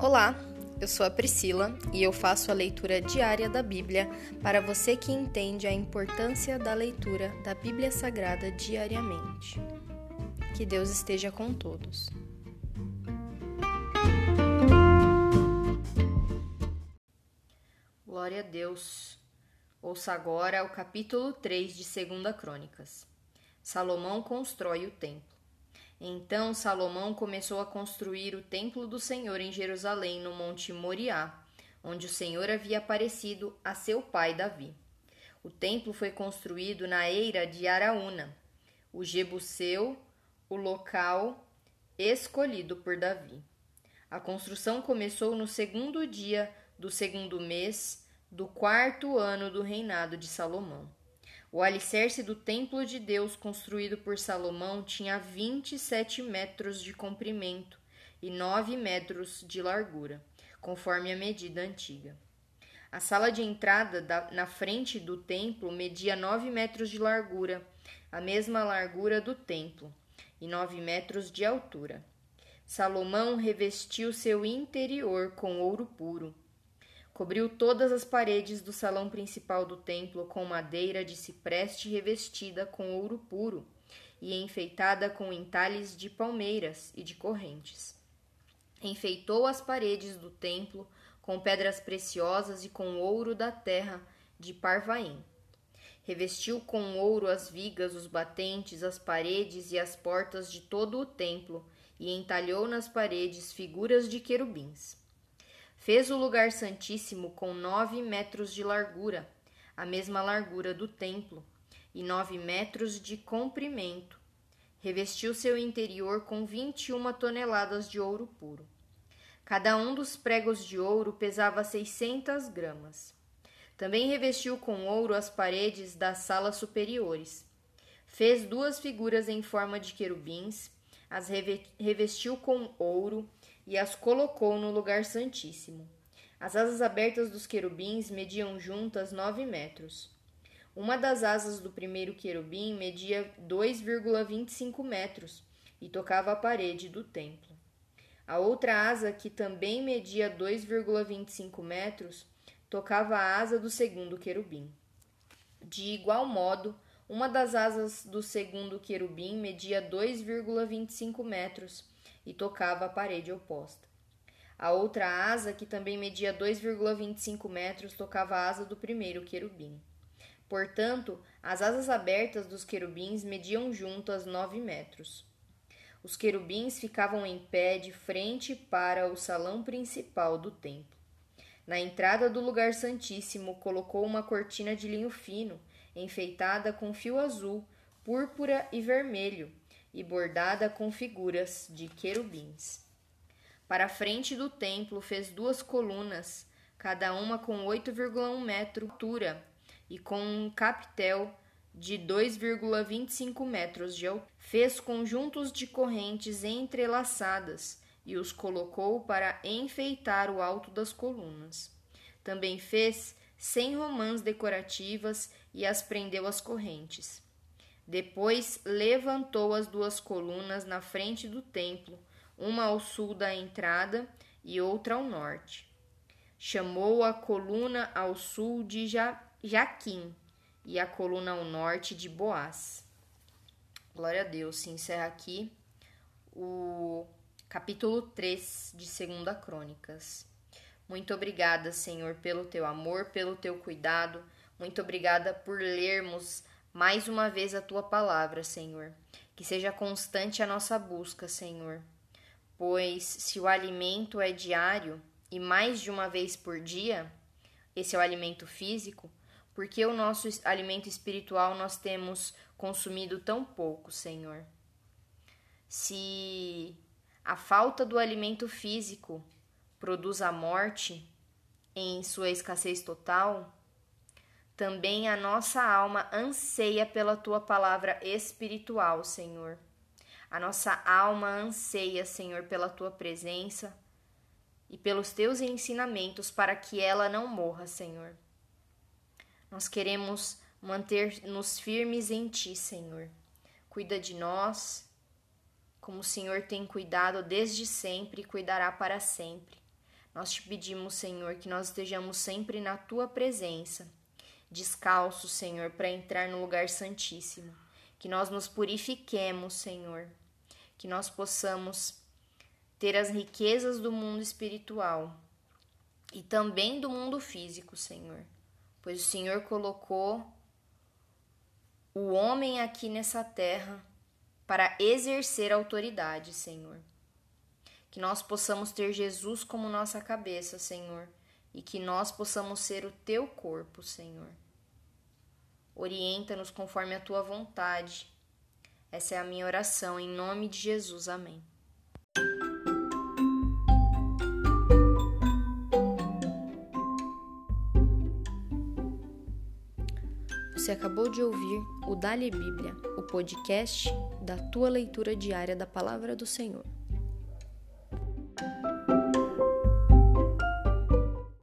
Olá, eu sou a Priscila e eu faço a leitura diária da Bíblia para você que entende a importância da leitura da Bíblia Sagrada diariamente. Que Deus esteja com todos. Glória a Deus. Ouça agora o capítulo 3 de 2 Crônicas. Salomão constrói o templo. Então Salomão começou a construir o templo do Senhor em Jerusalém, no Monte Moriá, onde o Senhor havia aparecido a seu pai Davi. O templo foi construído na eira de Araúna, o Jebuseu, o local escolhido por Davi. A construção começou no segundo dia do segundo mês do quarto ano do reinado de Salomão. O alicerce do templo de Deus construído por Salomão tinha 27 metros de comprimento e 9 metros de largura, conforme a medida antiga. A sala de entrada da, na frente do templo media 9 metros de largura, a mesma largura do templo, e 9 metros de altura. Salomão revestiu seu interior com ouro puro Cobriu todas as paredes do salão principal do templo com madeira de cipreste revestida com ouro puro e enfeitada com entalhes de palmeiras e de correntes. Enfeitou as paredes do templo com pedras preciosas e com ouro da terra de Parvaim. Revestiu com ouro as vigas, os batentes, as paredes e as portas de todo o templo e entalhou nas paredes figuras de querubins. Fez o lugar santíssimo com nove metros de largura, a mesma largura do templo, e nove metros de comprimento. Revestiu seu interior com vinte e uma toneladas de ouro puro. Cada um dos pregos de ouro pesava seiscentas gramas. Também revestiu com ouro as paredes das salas superiores. Fez duas figuras em forma de querubins, as revestiu com ouro e as colocou no lugar santíssimo. As asas abertas dos querubins mediam juntas nove metros. Uma das asas do primeiro querubim media 2,25 metros e tocava a parede do templo. A outra asa, que também media 2,25 metros, tocava a asa do segundo querubim. De igual modo, uma das asas do segundo querubim media 2,25 metros e tocava a parede oposta. A outra asa, que também media 2,25 metros, tocava a asa do primeiro querubim. Portanto, as asas abertas dos querubins mediam juntas nove metros. Os querubins ficavam em pé de frente para o salão principal do templo. Na entrada do lugar santíssimo, colocou uma cortina de linho fino, enfeitada com fio azul, púrpura e vermelho, e bordada com figuras de querubins. Para a frente do templo fez duas colunas, cada uma com 8,1 metro de altura e com um capitel de 2,25 metros de altura. Fez conjuntos de correntes entrelaçadas e os colocou para enfeitar o alto das colunas. Também fez cem romãs decorativas e as prendeu às correntes. Depois levantou as duas colunas na frente do templo, uma ao sul da entrada e outra ao norte. Chamou a coluna ao sul de ja Jaquim e a coluna ao norte de Boaz. Glória a Deus. Se encerra aqui o capítulo 3 de 2 Crônicas. Muito obrigada, Senhor, pelo teu amor, pelo teu cuidado. Muito obrigada por lermos mais uma vez a tua palavra, Senhor. Que seja constante a nossa busca, Senhor. Pois se o alimento é diário e mais de uma vez por dia, esse é o alimento físico, porque o nosso alimento espiritual nós temos consumido tão pouco, Senhor. Se a falta do alimento físico produz a morte em sua escassez total, também a nossa alma anseia pela tua palavra espiritual, Senhor. A nossa alma anseia, Senhor, pela tua presença e pelos teus ensinamentos para que ela não morra, Senhor. Nós queremos manter-nos firmes em ti, Senhor. Cuida de nós, como o Senhor tem cuidado desde sempre e cuidará para sempre. Nós te pedimos, Senhor, que nós estejamos sempre na tua presença, descalços, Senhor, para entrar no lugar santíssimo. Que nós nos purifiquemos, Senhor. Que nós possamos ter as riquezas do mundo espiritual e também do mundo físico, Senhor. Pois o Senhor colocou o homem aqui nessa terra para exercer autoridade, Senhor. Que nós possamos ter Jesus como nossa cabeça, Senhor, e que nós possamos ser o teu corpo, Senhor. Orienta-nos conforme a tua vontade. Essa é a minha oração, em nome de Jesus. Amém. Você acabou de ouvir o Dali Bíblia, o podcast da tua leitura diária da palavra do Senhor.